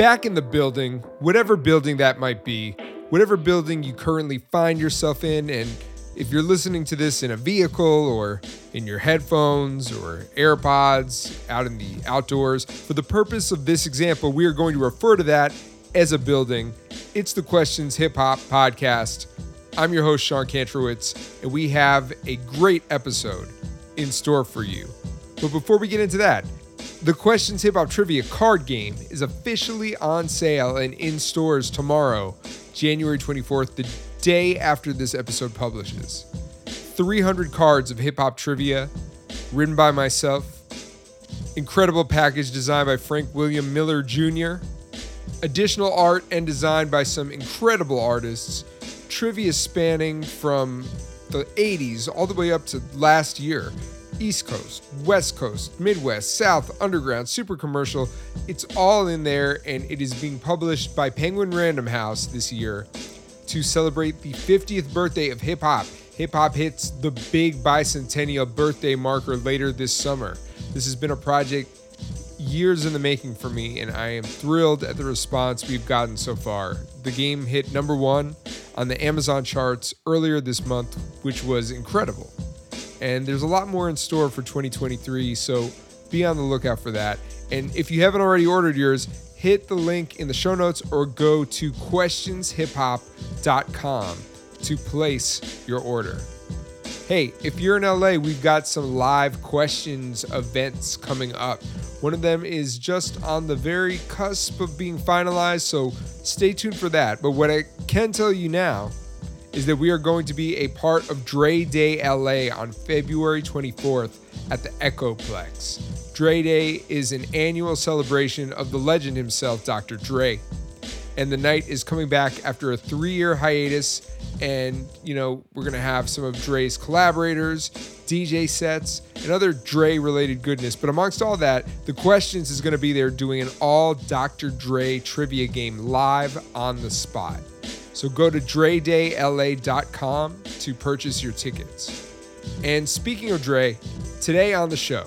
back in the building, whatever building that might be, whatever building you currently find yourself in, and if you're listening to this in a vehicle or in your headphones or AirPods out in the outdoors, for the purpose of this example, we are going to refer to that as a building. It's the Questions Hip Hop Podcast. I'm your host, Sean Kantrowitz, and we have a great episode in store for you. But before we get into that, the Questions Hip Hop Trivia card game is officially on sale and in stores tomorrow, January 24th, the day after this episode publishes. 300 cards of hip hop trivia written by myself, incredible package designed by Frank William Miller Jr., additional art and design by some incredible artists, trivia spanning from the 80s all the way up to last year. East Coast, West Coast, Midwest, South, Underground, Super Commercial. It's all in there, and it is being published by Penguin Random House this year to celebrate the 50th birthday of hip hop. Hip hop hits the big bicentennial birthday marker later this summer. This has been a project years in the making for me, and I am thrilled at the response we've gotten so far. The game hit number one on the Amazon charts earlier this month, which was incredible. And there's a lot more in store for 2023, so be on the lookout for that. And if you haven't already ordered yours, hit the link in the show notes or go to questionshiphop.com to place your order. Hey, if you're in LA, we've got some live questions events coming up. One of them is just on the very cusp of being finalized, so stay tuned for that. But what I can tell you now is that we are going to be a part of Dre Day LA on February 24th at the Echoplex. Dre Day is an annual celebration of the legend himself, Dr. Dre. And the night is coming back after a three year hiatus. And, you know, we're going to have some of Dre's collaborators, DJ sets, and other Dre related goodness. But amongst all that, The Questions is going to be there doing an all Dr. Dre trivia game live on the spot. So go to DreDayLA.com to purchase your tickets. And speaking of Dre, today on the show,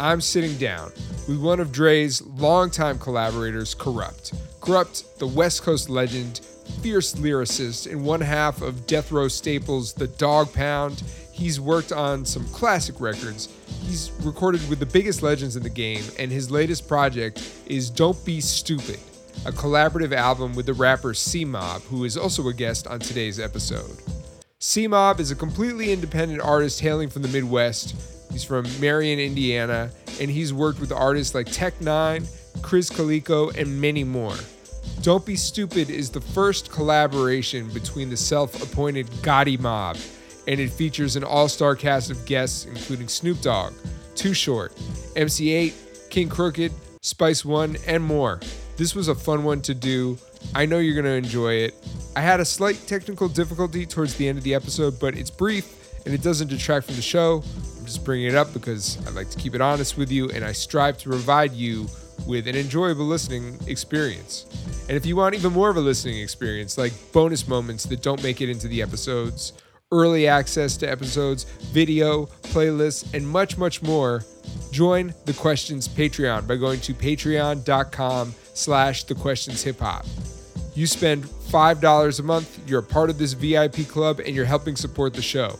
I'm sitting down with one of Dre's longtime collaborators, Corrupt. Kurupt, the West Coast legend, fierce lyricist, and one half of Death Row staples The Dog Pound. He's worked on some classic records. He's recorded with the biggest legends in the game, and his latest project is Don't Be Stupid a collaborative album with the rapper C Mob, who is also a guest on today's episode. C Mob is a completely independent artist hailing from the Midwest. He's from Marion, Indiana, and he's worked with artists like Tech N9ne, Krizz Kaliko, and many more. Don't Be Stupid is the first collaboration between the self appointed Gotti Mob, and it features an all star cast of guests including Snoop Dogg, Too Short, MC Eiht, King Crooked, Spice One, and more. This was a fun one to do. I know you're going to enjoy it. I had a slight technical difficulty towards the end of the episode, but it's brief and it doesn't detract from the show. I'm just bringing it up because I like to keep it honest with you and I strive to provide you with an enjoyable listening experience. And if you want even more of a listening experience, like bonus moments that don't make it into the episodes, early access to episodes, video, playlists, and much, much more, join the Questions Patreon by going to patreon.com slash the questions hip hop. You spend $5 a month, you're a part of this VIP club, and you're helping support the show.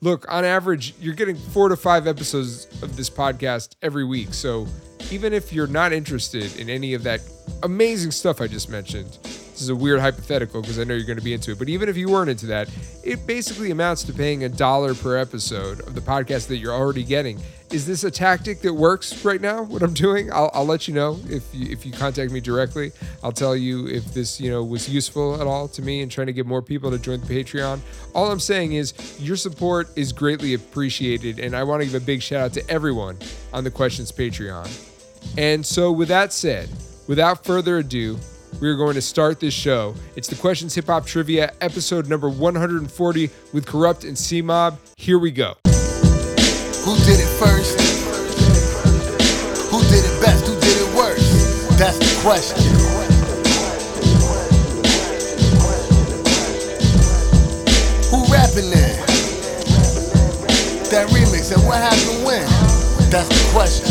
Look, on average, you're getting four to five episodes of this podcast every week. So even if you're not interested in any of that amazing stuff I just mentioned, this is a weird hypothetical because I know you're going to be into it, but even if you weren't into that, it basically amounts to paying a dollar per episode of the podcast that you're already getting is this a tactic that works right now? What I'm doing, I'll, I'll let you know if you, if you contact me directly. I'll tell you if this you know was useful at all to me and trying to get more people to join the Patreon. All I'm saying is your support is greatly appreciated, and I want to give a big shout out to everyone on the Questions Patreon. And so, with that said, without further ado, we are going to start this show. It's the Questions Hip Hop Trivia, episode number 140 with Kurupt and C Mob. Here we go. Who did it first? Who did it best? Who did it worst? That's the question. Who rapping there? That remix and what happened when? That's the question.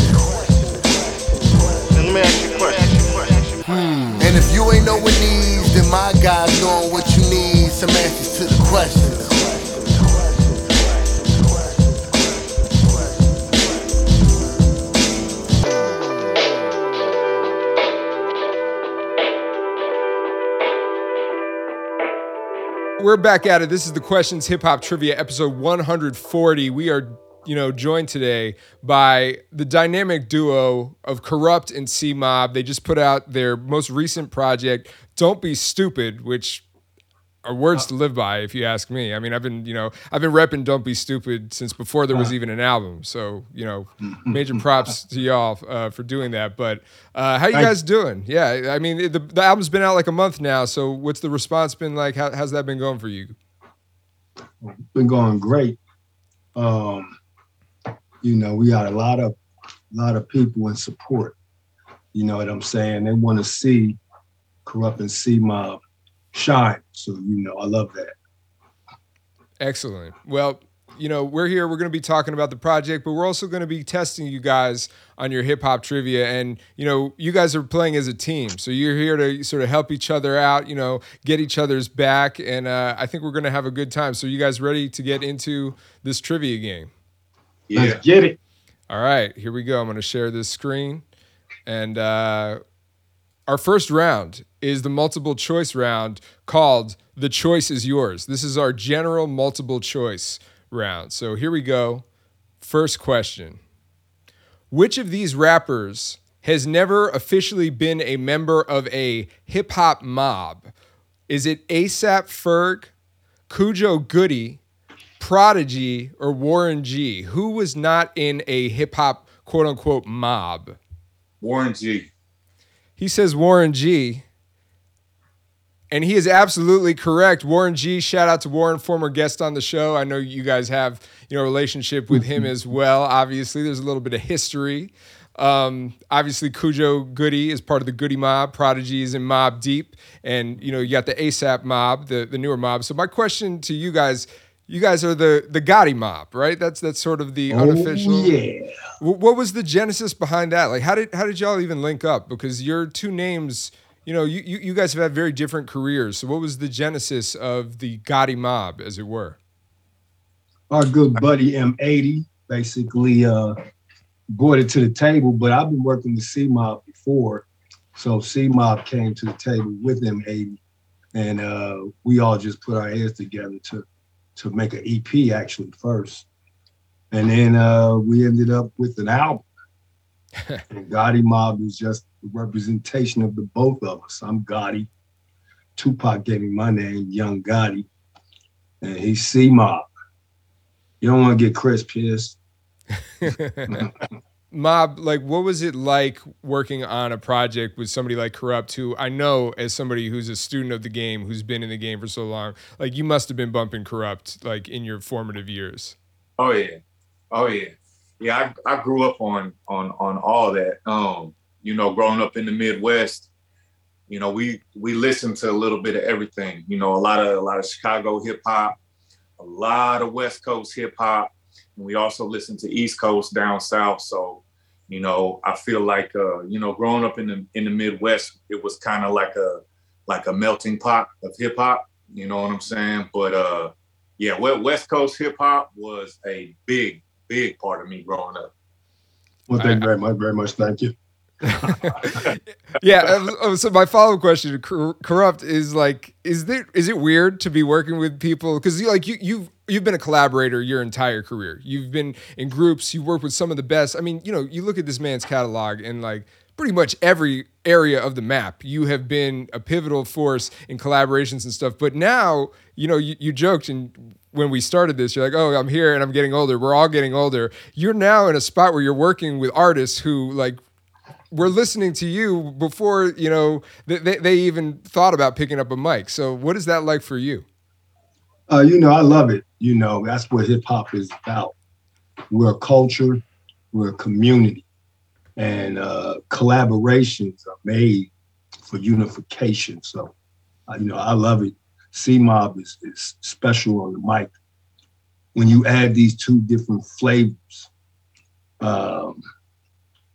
Let me ask you a question. Hmm. And if you ain't knowing these, then my guys knowing what you need. Some answers to the questions. We're back at it. This is the Questions Hip Hop Trivia, episode 140. We are, you know, joined today by the dynamic duo of Kurupt and C Mob. They just put out their most recent project, Don't Be Stupid, which are words to live by, if you ask me. I mean, I've been, you know, I've been repping "Don't Be Stupid" since before there was even an album. So, you know, major props to y'all uh, for doing that. But uh, how you guys doing? Yeah, I mean, the the album's been out like a month now. So, what's the response been like? How, how's that been going for you? been going great. Um, you know, we got a lot of a lot of people in support. You know what I'm saying? They want to see Kurupt and C Mob shine. So you know, I love that. Excellent. Well, you know, we're here. We're going to be talking about the project, but we're also going to be testing you guys on your hip hop trivia. And, you know, you guys are playing as a team. So you're here to sort of help each other out, you know, get each other's back. And uh, I think we're going to have a good time. So, you guys ready to get into this trivia game? Let's get it. All right, here we go. I'm going to share this screen. And uh, our first round is the multiple choice round called The Choice is Yours. This is our general multiple choice round. So here we go. First question Which of these rappers has never officially been a member of a hip hop mob? Is it ASAP Ferg, Khujo Goodie, Prodigy, or Warren G? Who was not in a hip hop quote unquote mob? Warren G. He says Warren G. And he is absolutely correct. Warren G. Shout out to Warren, former guest on the show. I know you guys have you know a relationship with him as well. Obviously, there's a little bit of history. Um, obviously, Khujo Goodie is part of the Goodie Mob. Prodigy is in Mobb Deep, and you know you got the ASAP Mob, the the newer mob. So my question to you guys: You guys are the the Gotti Mob, right? That's that's sort of the unofficial. Oh, yeah. Wh- What was the genesis behind that? Like, how did how did y'all even link up? Because your two names, you know, you, you you guys have had very different careers. So, what was the genesis of the Gotti mob, as it were? Our good buddy M80 basically uh, brought it to the table, but I've been working with C Mob before. So C Mob came to the table with M80, and uh, we all just put our heads together to to make an EP actually first. And then uh, we ended up with an album. and Gotti Mob is just the representation of the both of us. I'm Gotti. Tupac gave me my name, Young Gotti. And he's C Mob. You don't want to get Chris pissed. mob, like, what was it like working on a project with somebody like Kurupt, who I know as somebody who's a student of the game, who's been in the game for so long, like, you must have been bumping Kurupt, like, in your formative years. Oh yeah. Oh yeah. Yeah, I, I grew up on on on all that. Um, you know, growing up in the Midwest, you know, we we listened to a little bit of everything. You know, a lot of a lot of Chicago hip hop, a lot of West Coast hip hop, and we also listen to East Coast down south. So, you know, I feel like uh, you know, growing up in the in the Midwest, it was kind of like a like a melting pot of hip hop. You know what I'm saying? But uh, yeah, West Coast hip hop was a big, big part of me growing up. Well, thank you very much, very much. Thank you. yeah. uh, oh, So my follow up question, Cor- Kurupt, is like, is there is it weird to be working with people because you like you you've you've been a collaborator your entire career. You've been in groups. You've worked with some of the best. I mean, you know, you look at this man's catalog and like pretty much every area of the map. You have been a pivotal force in collaborations and stuff. But now, you know, you, you joked and when we started this, you're like, oh, I'm here and I'm getting older. We're all getting older. You're now in a spot where you're working with artists who like were listening to you before you know they, they, they even thought about picking up a mic. So what is that like for you? Uh, you know, I love it. You know, that's what hip hop is about. We're a culture, we're a community, and uh, collaborations are made for unification. So, uh, you know, I love it. C Mob is, is special on the mic. When you add these two different flavors, um,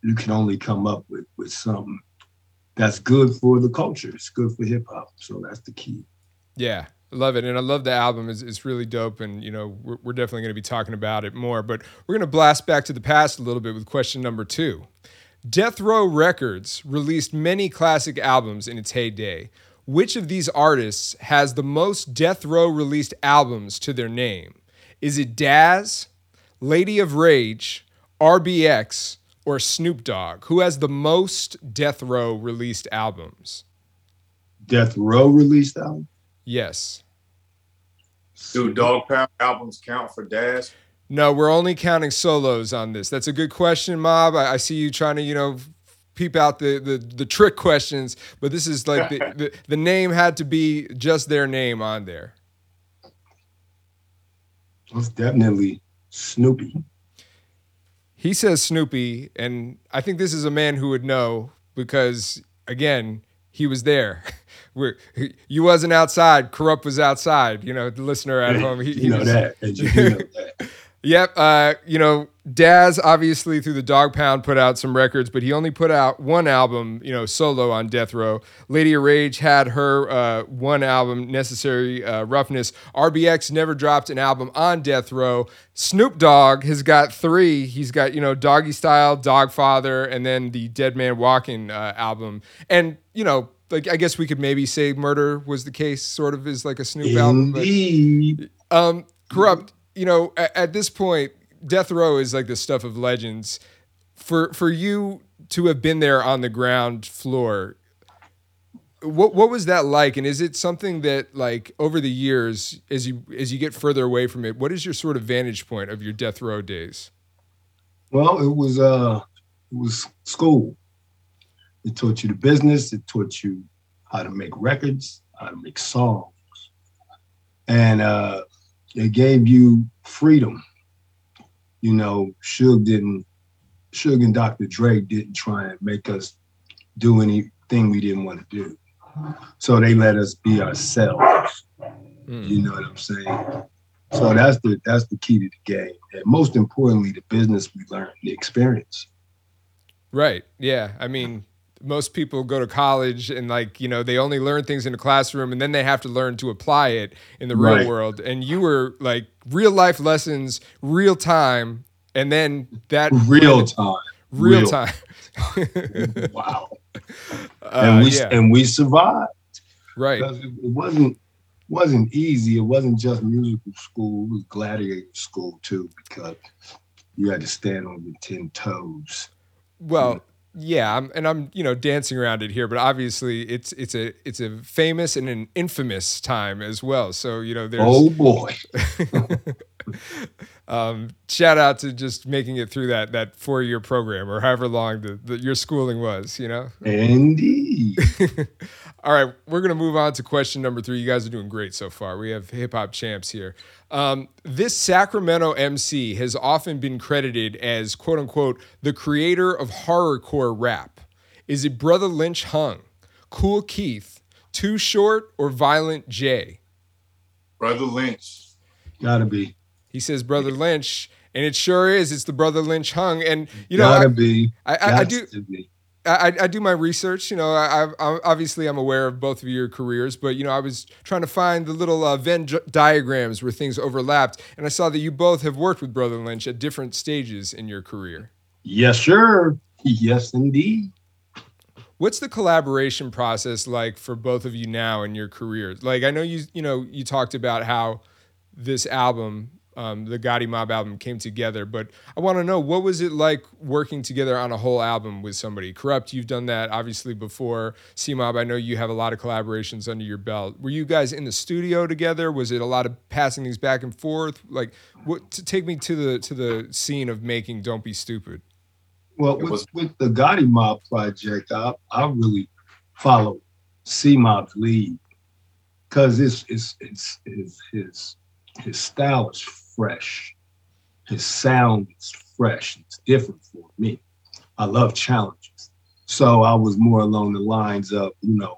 you can only come up with, with something that's good for the culture. It's good for hip hop. So that's the key. Yeah, love it, and I love the album. It's, it's really dope, and you know we're, we're definitely going to be talking about it more. But we're going to blast back to the past a little bit with question number two. Death Row Records released many classic albums in its heyday. Which of these artists has the most Death Row released albums to their name? Is it Daz, Lady of Rage, RBX, or Snoop Dogg? Who has the most Death Row released albums? Death Row released album? Yes. Do Dog Pound albums count for Daz? No, we're only counting solos on this. That's a good question, Mob. I, I see you trying to, you know, peep out the the, the trick questions, but this is like the, the, the name had to be just their name on there. It's definitely Snoopy. He says Snoopy, and I think this is a man who would know because again, he was there. We're, you wasn't outside. Corrupt was outside. You know, the listener at home. He, you know was, that. You know that. Yep. Uh, you know, Daz obviously through the Dog Pound put out some records, but he only put out one album, you know, solo on Death Row. Lady of Rage had her uh, one album, Necessary uh, Roughness. RBX never dropped an album on Death Row. Snoop Dogg has got three. He's got, you know, Doggy Style, Dogfather, and then the Dead Man Walking uh, album. And, you know, like I guess we could maybe say Murder was the case, sort of is like a Snoop album. But, Indeed. um, Kurupt, you know, at, at this point, Death Row is like the stuff of legends. For for you to have been there on the ground floor, what what was that like? And is it something that like over the years, as you as you get further away from it, what is your sort of vantage point of your Death Row days? Well, it was uh it was school. It taught you the business, it taught you how to make records, how to make songs. And uh it gave you freedom. You know, Suge didn't Suge and Dr. Dre didn't try and make us do anything we didn't want to do. So they let us be ourselves. Mm. You know what I'm saying? So that's the that's the key to the game. And most importantly, the business we learned, the experience. Right. Yeah. I mean, most people go to college and like, you know, they only learn things in a classroom and then they have to learn to apply it in the real Right. world. And you were like real life lessons, real time, and then that Real time. real, real. time. Wow. Uh, and we yeah, and we survived. right. Because it, it wasn't wasn't easy. It wasn't just musical school, it was gladiator school too, because you had to stand on your ten toes. Well, yeah, I'm, and I'm you know dancing around it here, but obviously it's it's a it's a famous and an infamous time as well. So you know there's Oh boy. um, shout out to just making it through that that four year program or however long the, the, your schooling was. You know. Indeed. All right, we're gonna move on to question number three. You guys are doing great so far. We have hip hop champs here. Um, this Sacramento MC has often been credited as "quote unquote" the creator of horrorcore rap. Is it Brother Lynch Hung, Kool Keith, Too Short, or Violent J? Brother Lynch. Gotta be. He says Brother Lynch, and it sure is. It's the Brother Lynch Hung, and you know Gotta I, be. I, I, I do. I, I do my research. You know, I, I obviously I'm aware of both of your careers, but you know, I was trying to find the little uh, Venn diagrams where things overlapped, and I saw that you both have worked with Brother Lynch at different stages in your career. Yes, sir. Yes, indeed. What's the collaboration process like for both of you now in your careers? Like, I know you you know you talked about how this album, um, the Gotti Mob album, came together, but I want to know what was it like working together on a whole album with somebody? Kurupt, you've done that obviously before. C Mob, I know you have a lot of collaborations under your belt. Were you guys in the studio together? Was it a lot of passing these back and forth? Like, what? To take me to the to the scene of making "Don't Be Stupid." Well, with, was- with the Gotti Mob project, I I really follow C Mob's lead because it's it's it's his his his style is fresh, his sound is fresh. It's different for me. I love challenges, so I was more along the lines of you know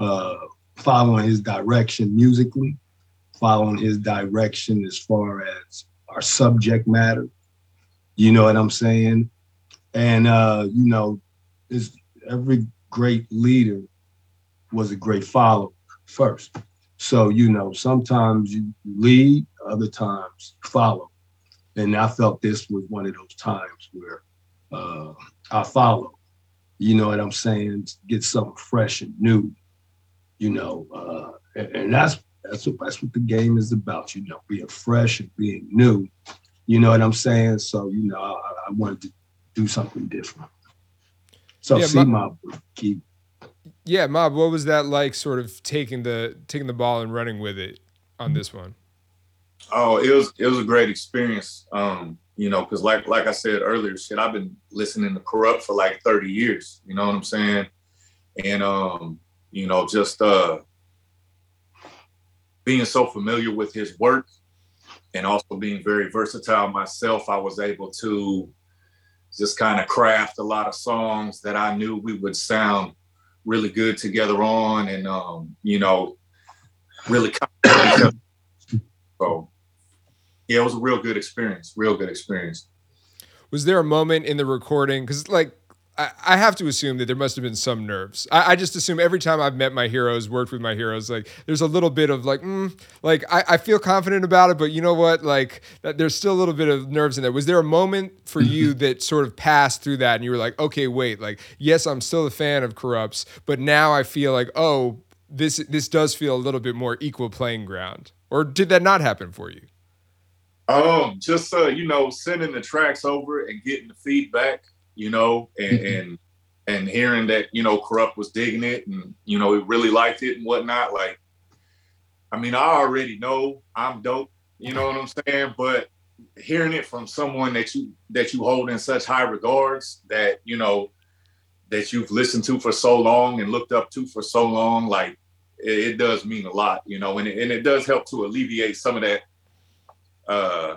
uh, following his direction musically, following his direction as far as our subject matter. You know what I'm saying? and uh, you know, it's every great leader was a great follower first. So, you know, sometimes you lead, other times follow. And I felt this was one of those times where uh, I follow. You know what I'm saying? Get something fresh and new. You know, uh, and, and that's that's what that's what the game is about. You know, being fresh and being new. You know what I'm saying? So you know, I, I wanted to do something different. So Yeah, see my keep Yeah, Mob, what was that like sort of taking the taking the ball and running with it on this one? Oh, it was it was a great experience. Um, you know, because like like I said earlier, shit, I've been listening to Kurupt for like 30 years. You know what I'm saying? And um, you know, just uh being so familiar with his work and also being very versatile myself, I was able to just kind of craft a lot of songs that I knew we would sound really good together on and um, you know, really. So yeah, it was a real good experience. Real good experience. Was there a moment in the recording? Because like I, I have to assume that there must have been some nerves. I, I just assume every time I've met my heroes, worked with my heroes, like there's a little bit of like, mm, like I, I feel confident about it, but you know what? Like that, there's still a little bit of nerves in there. Was there a moment for you that sort of passed through that, and you were like, okay, wait, like yes, I'm still a fan of Kurupt's, but now I feel like, oh, this this does feel a little bit more equal playing ground. Or did that not happen for you? Um, just uh, you know, sending the tracks over and getting the feedback, you know, and and and hearing that, you know, Kurupt was digging it and you know, he really liked it and whatnot. Like, I mean, I already know I'm dope, you know what I'm saying? But hearing it from someone that you that you hold in such high regards that, you know, that you've listened to for so long and looked up to for so long, like it, it does mean a lot, you know, and it, and it does help to alleviate some of that uh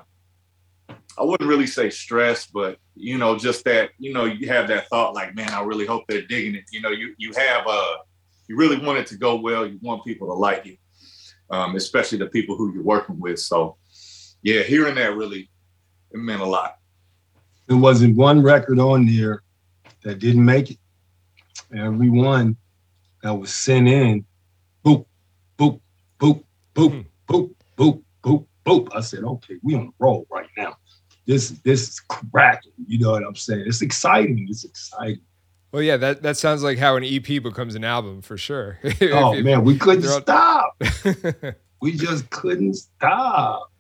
I wouldn't really say stress, but you know, just that, you know, you have that thought like, man, I really hope they're digging it. You know, you you have uh you really want it to go well, you want people to like it. Um, especially the people who you're working with. So yeah, hearing that really it meant a lot. there wasn't one record on there that didn't make it. Every one that was sent in, boop, boop, boop, boop, hmm. boop, boop, boop, boop. I said, okay, we on the roll right now. This this is cracking. You know what I'm saying? It's exciting. It's exciting. Well, yeah, that, that sounds like how an EP becomes an album for sure. Oh if- man, we couldn't stop. We just couldn't stop.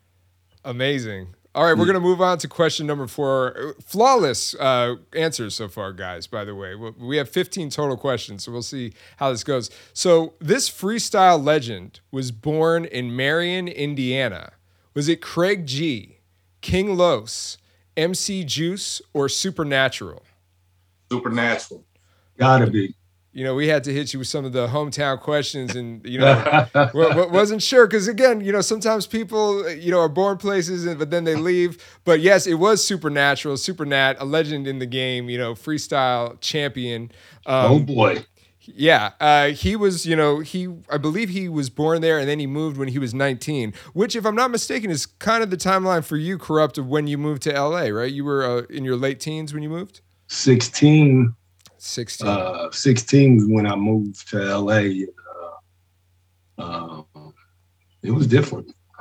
Amazing. All right, we're going to move on to question number four. Flawless uh, answers so far, guys, by the way. We- We have 15 total questions, so we'll see how this goes. So, this freestyle legend was born in Marion, Indiana. Was it Craig G, King Los, MC Juice, or Supernatural? Supernatural. Gotta be. You know, we had to hit you with some of the hometown questions, and, you know, wa- wa- wasn't sure because again, you know, sometimes people, you know, are born places, and, but then they leave. But yes, it was supernatural, supernat, a legend in the game. You know, freestyle champion. Um, oh boy. Yeah, uh, he was. You know, he I believe he was born there, and then he moved when he was 19. Which, if I'm not mistaken, is kind of the timeline for you, Kurupt, of when you moved to LA. Right? You were uh, in your late teens when you moved. 16 16. uh, 16 was when I moved to LA. Uh, uh, it was different.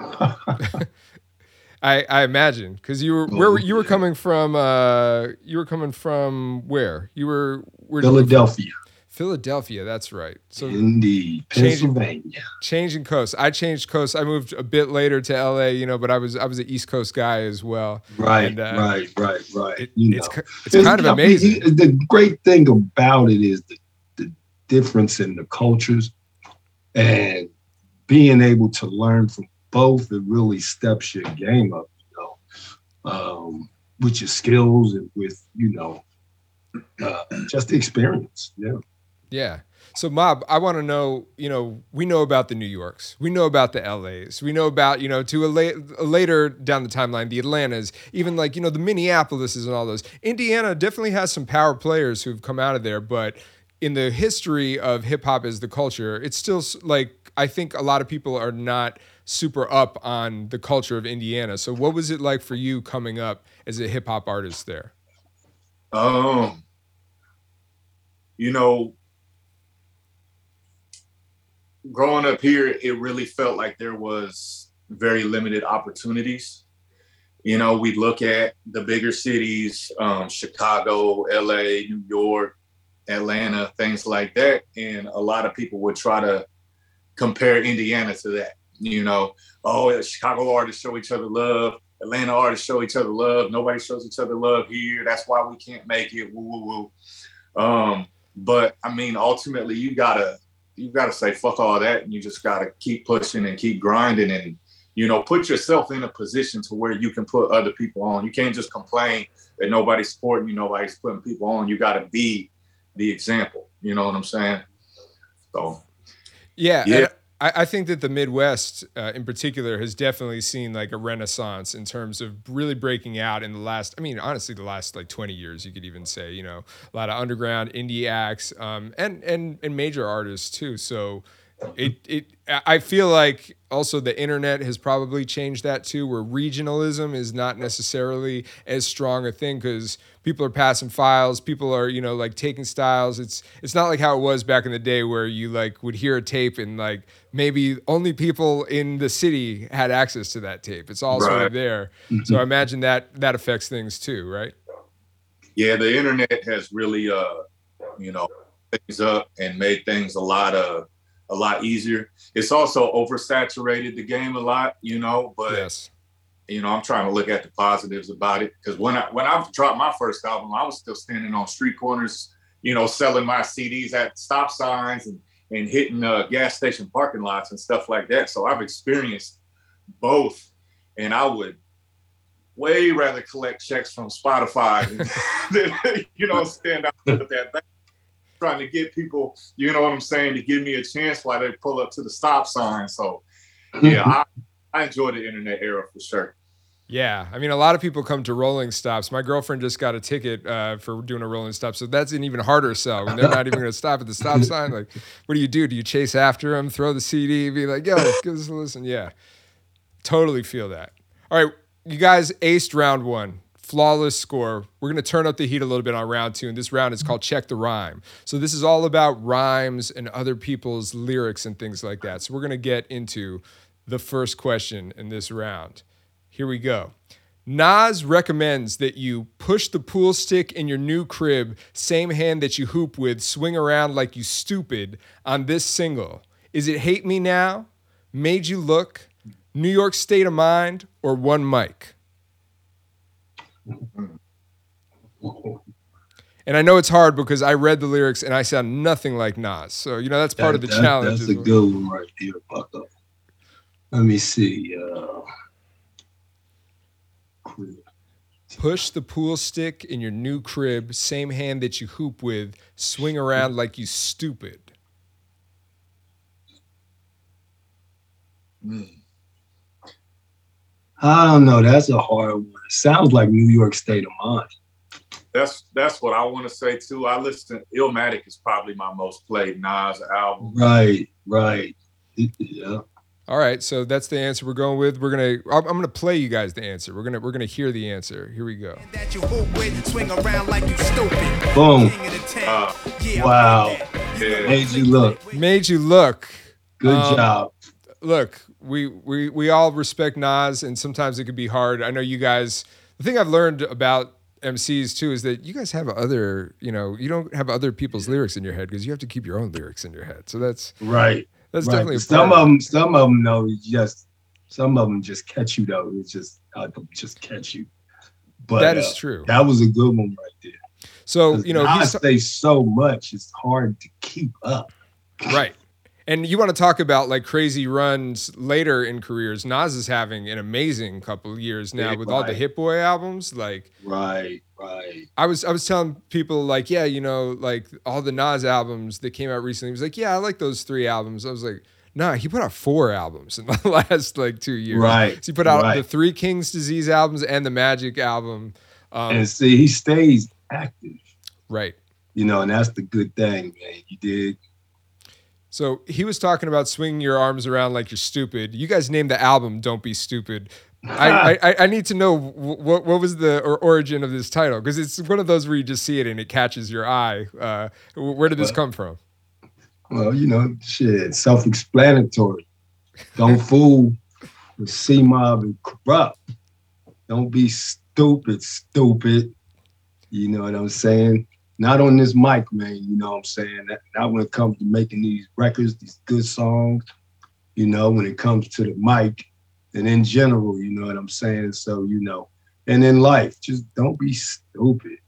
I, I imagine because you were where were- you were coming from. Uh, you were coming from where? You were where? Philadelphia, Philadelphia. That's right. So indeed, Pennsylvania. changing coast. I changed coast. I moved a bit later to LA. You know, but I was I was an East Coast guy as well. Right, And, uh, right, right, right. It, you it's know. ki- it's kind of amazing. he- the great thing about it is the, the difference in the cultures and being able to learn from both. It really steps your game up, you know, um, with your skills and with you know uh, just the experience. Yeah. Yeah. So, Mob, I want to know, you know, we know about the New Yorks. We know about the LAs. We know about, you know, to a, la- a later down the timeline, the Atlantas, even like, you know, the Minneapolises and all those. Indiana definitely has some power players who've come out of there, but in the history of hip hop as the culture, it's still like, I think a lot of people are not super up on the culture of Indiana. So, what was it like for you coming up as a hip hop artist there? Um, you know, growing up here, it really felt like there was very limited opportunities. You know, we look at the bigger cities, um, Chicago, LA, New York, Atlanta, things like that. And a lot of people would try to compare Indiana to that. You know, oh, Chicago artists show each other love. Atlanta artists show each other love. Nobody shows each other love here. That's why we can't make it. Woo woo woo. Um, but I mean, ultimately, you gotta you gotta say fuck all that, and you just gotta keep pushing and keep grinding, and you know, put yourself in a position to where you can put other people on. You can't just complain that nobody's supporting you, nobody's putting people on. You gotta be the example. You know what I'm saying? So yeah, yeah. I, I think that the Midwest, uh, in particular, has definitely seen like a renaissance in terms of really breaking out in the last. I mean, honestly, the last like twenty years, you could even say. You know, a lot of underground indie acts, um, and and and major artists too. So it it I feel like also the internet has probably changed that too, where regionalism is not necessarily as strong a thing because people are passing files, people are you know like taking styles. It's it's not like how it was back in the day where you like would hear a tape and like maybe only people in the city had access to that tape. It's all right. sort of there. Mm-hmm. So I imagine that that affects things too, right? Yeah, the internet has really uh you know things up and made things a lot of a lot easier. It's also oversaturated the game a lot, you know, but yes. you know, I'm trying to look at the positives about it because when I when I dropped my first album, I was still standing on street corners, you know, selling my CDs at stop signs and and hitting uh, gas station parking lots and stuff like that. So I've experienced both, and I would way rather collect checks from Spotify than, than you know stand out with that trying to get people, you know what I'm saying, to give me a chance while they pull up to the stop sign. So, yeah, I, I enjoy the internet era for sure. Yeah, I mean, a lot of people come to rolling stops. My girlfriend just got a ticket uh, for doing a rolling stop, so that's an even harder sell. When they're not even going to stop at the stop sign, like, what do you do? Do you chase after them, throw the CD, be like, "Yo, give us a listen"? Yeah, totally feel that. All right, you guys aced round one flawless score. We're going to turn up the heat a little bit on round two, and this round is called Check the Rhyme. So, this is all about rhymes and other people's lyrics and things like that. So, we're going to get into the first question in this round. Here we go. Nas recommends that you push the pool stick in your new crib, same hand that you hoop with, swing around like you stupid on this single. Is it Hate Me Now, Made You Look, New York State of Mind, or One Mic? And I know it's hard because I read the lyrics and I sound nothing like Nas. So, you know, that's part that, of the that, challenge. That's a good one right there, Bucko. Let me see. Uh, Push the pool stick in your new crib, same hand that you hoop with, swing around like you stupid. Mm. I don't know. That's a hard one. It sounds like New York State of Mind. That's that's what I want to say too. I listen. Illmatic is probably my most played Nas album. Right, right, yeah. All right, so that's the answer we're going with. We're gonna. I'm, I'm gonna play you guys the answer. We're gonna. We're gonna hear the answer. Here we go. Boom. Uh, wow. Yeah. Made you look. Made you look. Good um, job. Look, we we we all respect Nas, and sometimes it can be hard. I know you guys. The thing I've learned about MCs too is that you guys have other, you know, you don't have other people's lyrics in your head because you have to keep your own lyrics in your head. So that's right. That's right. definitely some of them. Some of them though, just some of them just catch you though. It's just uh, just catch you. But that is uh, true. That was a good one right there. So you know, I say so much, it's hard to keep up. Right. And you want to talk about like crazy runs later in careers. Nas is having an amazing couple of years now with right. all the Hit Boy albums. Like right, right. I was I was telling people like, yeah, you know, like all the Nas albums that came out recently. He was like, yeah, I like those three albums. I was like, nah, he put out four albums in the last like two years. Right. So he put out right. the three King's Disease albums and the Magic album. Um, and see, he stays active. Right. You know, and that's the good thing, man. You did so he was talking about swinging your arms around like you're stupid. You guys named the album "Don't Be Stupid." I, I, I need to know what what was the origin of this title because it's one of those where you just see it and it catches your eye. Uh, where did this come from? Well, you know, shit, self-explanatory. Don't fool the C Mob and Kurupt. Don't be stupid, stupid. You know what I'm saying? Not on this mic, man. You know what I'm saying? That, not when it comes to making these records, these good songs. You know, when it comes to the mic, and in general, you know what I'm saying? So, you know, and in life, just don't be stupid.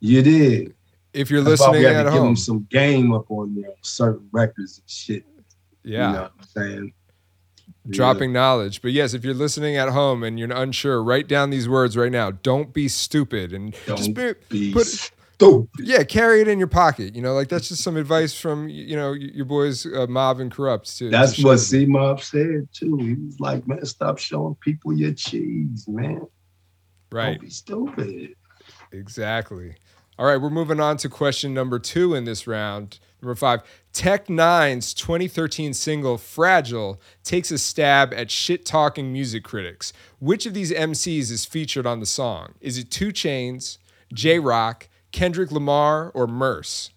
You did. If you're That's listening at to give home, them some game up on there, certain records and shit. yeah. You know what I'm saying? Yeah. dropping knowledge. But yes, if you're listening at home and you're unsure, write down these words right now. Don't be stupid and Don't be, be put stupid. yeah, carry it in your pocket. You know, like that's just some advice from you know your boys uh, Mob and Kurupt. too. That's to what. C Mob said too. He was like, man, stop showing people your cheese, man. right. Don't be stupid. Exactly. All right, we're moving on to question number two in this round. Number five, Tech N9ne's 2013 single "Fragile" takes a stab at shit-talking music critics. Which of these MCs is featured on the song? Is it 2 Chainz, Jay Rock, Kendrick Lamar, or Murs?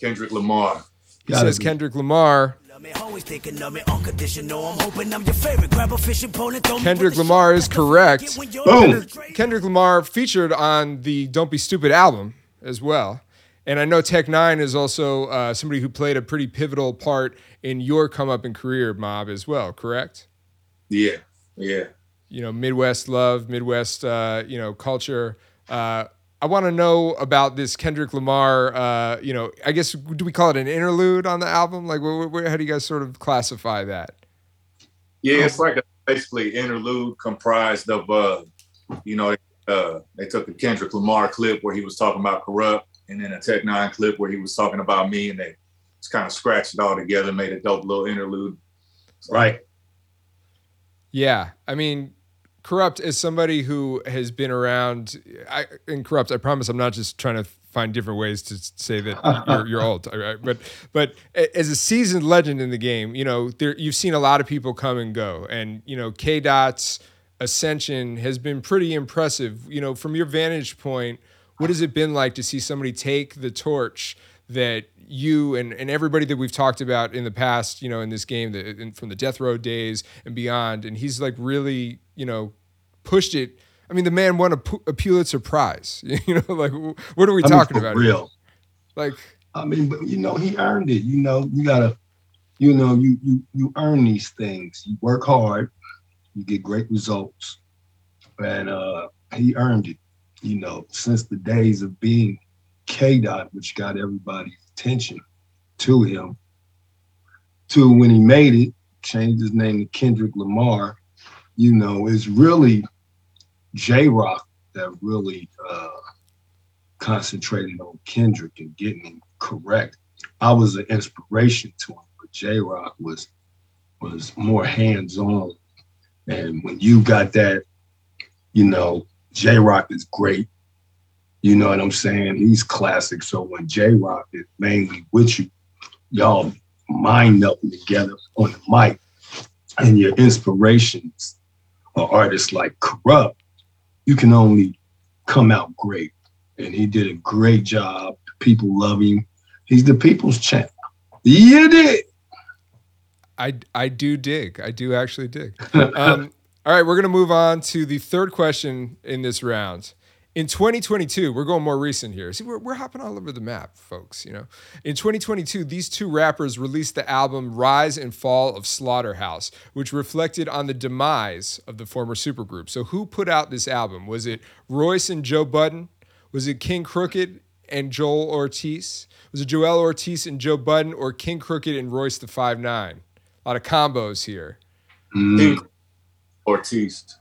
Kendrick Lamar. He Gotta says be. Kendrick Lamar. Love me, always thinking of me unconditional. I'm hoping I'm your favorite. Grab a fishing pole and throw me Kendrick Lamar is correct. When you're Boom. Kendrick- Kendrick Lamar featured on the "Don't Be Stupid" album as well. And I know Tech N9ne is also uh, somebody who played a pretty pivotal part in your come up in career, Mob, as well. Correct? Yeah, yeah. You know, Midwest love, Midwest, uh, you know, culture. Uh, I want to know about this Kendrick Lamar. Uh, you know, I guess do we call it an interlude on the album? Like, wh- wh- how do you guys sort of classify that? Yeah, it's like a basically interlude comprised of uh, you know, uh, they took a Kendrick Lamar clip where he was talking about Kurupt, and then a Tech N9ne clip where he was talking about me, and they just kind of scratched it all together, made a dope little interlude. Right. Yeah, I mean, Kurupt is somebody who has been around. I in Kurupt. I promise, I'm not just trying to find different ways to say that you're, you're old. right? But but as a seasoned legend in the game, you know, there you've seen a lot of people come and go, and you know, K Dot's ascension has been pretty impressive. You know, from your vantage point, what has it been like to see somebody take the torch? that you and, and everybody that we've talked about in the past, you know, in this game, the, in, from the death row days and beyond, and he's like really, you know, pushed it. I mean, the man won a, a Pulitzer Prize. You know, like what are we I mean, talking for about? here? Real. Like, I mean, but you know, he earned it. You know, you gotta, you know, you you you earn these things. You work hard, you get great results, and uh, he earned it. You know, since the days of being K Dot, which got everybody's attention to him, to when he made it, changed his name to Kendrick Lamar. You know, it's really Jay Rock that really uh, concentrated on Kendrick and getting him correct. I was an inspiration to him, but Jay Rock was was more hands on. And when you got that, you know, Jay Rock is great. You know what I'm saying? He's classic. So when Jay Rock is mainly with you, y'all mind melting together on the mic, and your inspirations are artists like Kurupt, you can only come out great and he did a great job. People love him. He's the people's champ. You did. I I do dig. I do actually dig. Um, all right, we're gonna move on to the third question in this round. In 2022, we're going more recent here. See, we're, we're hopping all over the map, folks. You know, in 2022, these two rappers released the album "Rise and Fall of Slaughterhouse," which reflected on the demise of the former supergroup. So, who put out this album? Was it Royce and Joe Budden? Was it King Crooked and Joel Ortiz? Was it Joel Ortiz and Joe Budden, or King Crooked and Royce the Five Nine? A lot of combos here. Mm, King Ortiz.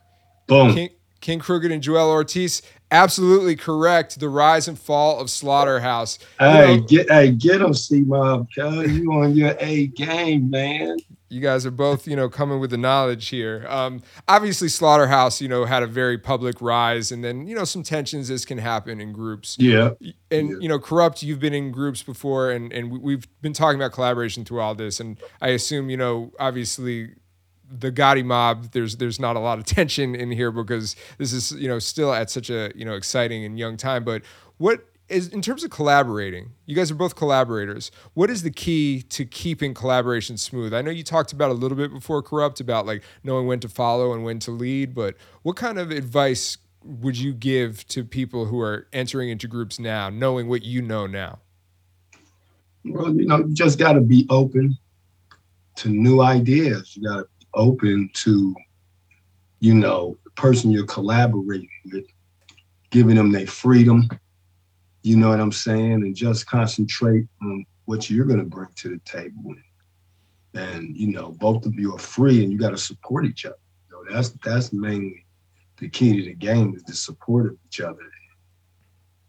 boom. King, King Crooked and Joel Ortiz, absolutely correct. The rise and fall of Slaughterhouse. Hey, know- get hey, get him, C Mob, you on your A game, man. You guys are both, you know, coming with the knowledge here. Um, obviously, Slaughterhouse, you know, had a very public rise, and then you know some tensions as can happen in groups. Yeah. and Yeah. you know Kurupt you've been in groups before and and we've been talking about collaboration through all this and i assume you know obviously the Gotti mob there's there's not a lot of tension in here because this is you know still at such a you know exciting and young time but what is in terms of collaborating, you guys are both collaborators. What is the key to keeping collaboration smooth? I know you talked about a little bit before Kurupt about like knowing when to follow and when to lead, but what kind of advice would you give to people who are entering into groups now, knowing what you know now? Well, you know, you just got to be open to new ideas. You got to open to, you know, the person you're collaborating with, giving them their freedom. You know what I'm saying? And just concentrate on what you're going to bring to the table. And, you know, both of you are free and you got to support each other. You know, that's that's mainly the key to the game is the support of each other.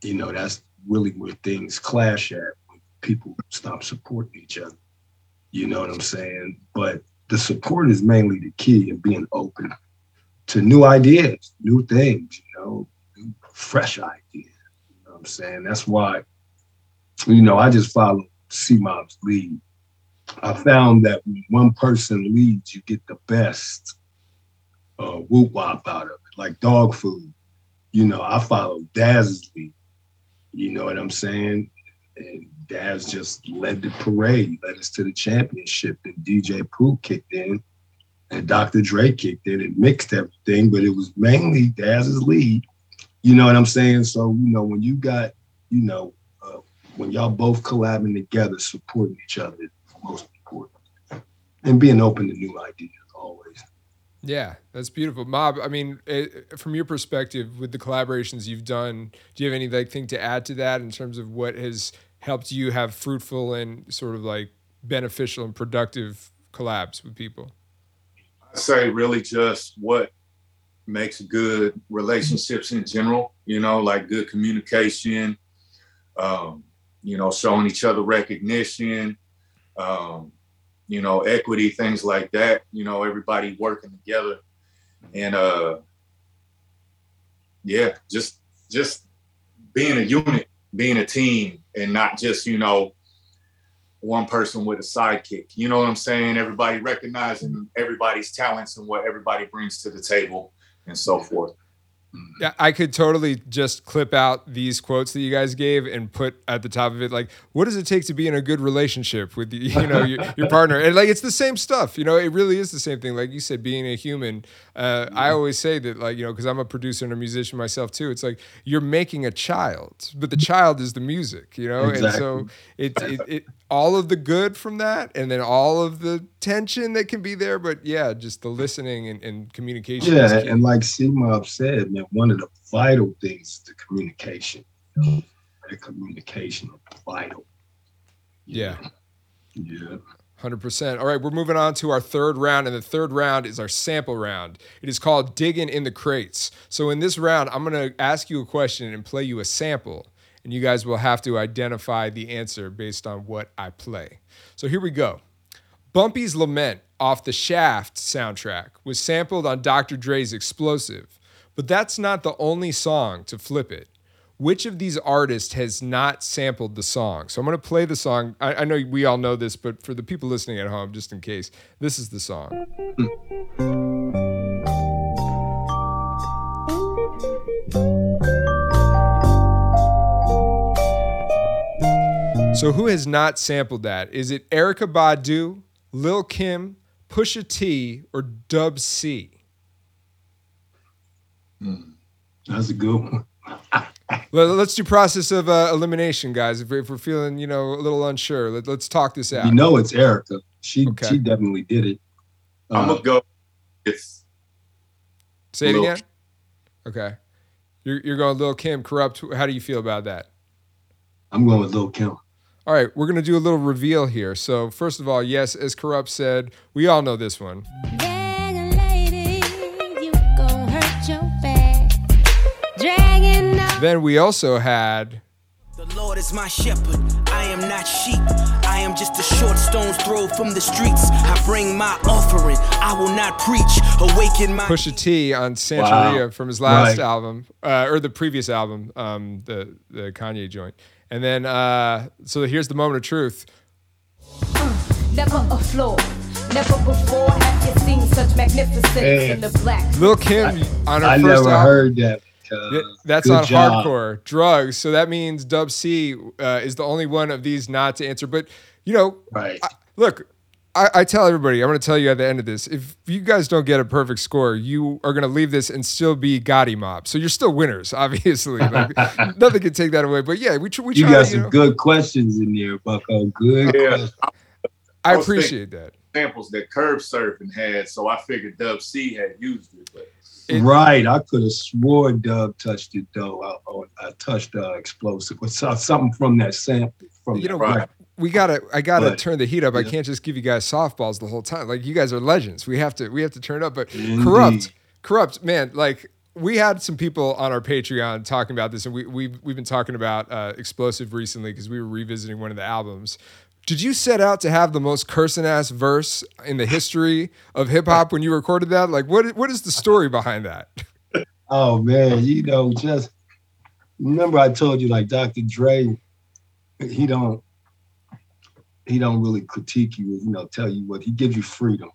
You know, that's really where things clash at when people stop supporting each other. You know what I'm saying? But the support is mainly the key and being open to new ideas, new things, you know, fresh ideas. You know what I'm saying? That's why, you know, I just follow C Mob's lead. I found that when one person leads, you get the best uh, whoop wop out of it, like Dogg Food. You know, I follow Daz's lead. You know what I'm saying? And Daz just led the parade, led us to the championship. And DJ Pooh kicked in, and Dr. Dre kicked in and mixed everything, but it was mainly Daz's lead. You know what I'm saying? So, you know, when you got, you know, uh, when y'all both collabing together, supporting each other, most important. And being open to new ideas always. Yeah, that's beautiful, Mob. I mean, it, from your perspective, with the collaborations you've done, do you have anything like, thing to add to that in terms of what has helped you have fruitful and sort of like beneficial and productive collabs with people? I say really just what makes good relationships in general. You know, like good communication. Um, you know, showing each other recognition. Um, you know, equity, things like that, you know, everybody working together. And uh yeah, just just being a unit, being a team and not just, you know, one person with a sidekick. You know what I'm saying? Everybody recognizing everybody's talents and what everybody brings to the table and so forth. Yeah, I could totally just clip out these quotes that you guys gave and put at the top of it, like, what does it take to be in a good relationship with you know your, your partner? And like, it's the same stuff. You know, it really is the same thing. Like you said, being a human. Uh, I always say that, like, you know, because I'm a producer and a musician myself too. It's like you're making a child, but the child is the music. You know, Exactly. and so it, it it all of the good from that, and then all of the tension that can be there. But yeah, just the listening and, and communication. Yeah, and like Mob said, man, one of the vital things is the communication. You know, that communication is vital. yeah. Yeah. Hundred percent. All right, we're moving on to our third round, and the third round is our sample round. It is called digging in the crates. So in this round, I'm gonna ask you a question and play you a sample, and you guys will have to identify the answer based on what I play. So here we go. Bumpy's Lament off the Shaft soundtrack was sampled on Dr. Dre's Explosive, but that's not the only song to flip it. Which of these artists has not sampled the song? So I'm going to play the song. I, I know we all know this, but for the people listening at home, just in case, this is the song. So who has not sampled that? Is it Erykah Badu, Lil Kim, Pusha T, or Dub C? That's a good one. Let- Let's do process of uh, elimination, guys. If we're, if we're feeling, you know, a little unsure, let, let's talk this out. You know it's Erykah. She Okay. she definitely did it. I'm Uh, gonna go it's Say it Lil' again. Okay, you're you're going Lil Kim, Kurupt. How do you feel about that? I'm going with Lil Kim. All right, we're gonna do a little reveal here. So first of all, yes, as Kurupt said, we all know this one. Lady, you gon' hurt your back. Dragging up. Then we also had The Lord is my shepherd. I am not sheep. I am just a short stone's throw from the streets. I bring my offering. I will not preach. Awaken my. Pusha T on Santeria Wow. from his last Right. album, uh, or the previous album, um, the the Kanye joint. And then, uh, so here's the moment of truth. Never a flaw. Never before have you seen such magnificence Hey. in the black. Lil Kim on her I first never album. heard that. cuz. Yeah, That's Good on job. hardcore drugs. So that means Dub C uh, is the only one of these not to answer. But you know, Right. I, look, I, I tell everybody, I'm going to tell you at the end of this. If you guys don't get a perfect score, you are going to leave this and still be Gotti Mob. So you're still winners, obviously. Like, nothing can take that away. But yeah, we tr- we you try. got you some know, good questions in there, Bucko. Good Yeah. questions. I I appreciate that. Samples that Curb Servin' had, so I figured Dub C had used it. But It- right. I could have swore Doug touched it though. I, I, I touched uh, explosive. What's something from that sample from You know, Right. We gotta I gotta But- turn the heat up. I can't just give you guys softballs the whole time. Like you guys are legends. We have to we have to turn it up. But Indeed. Kurupt, Kurupt, man. Like we had some people on our Patreon talking about this, and we we've we've been talking about uh, explosive recently because we were revisiting one of the albums. Did you set out to have the most cursing ass verse in the history of hip hop when you recorded that? Like, what what is the story behind that? Oh man, you know, just remember I told you like Dr. Dre, he don't he don't really critique you, you know, tell you what he gives you freedom.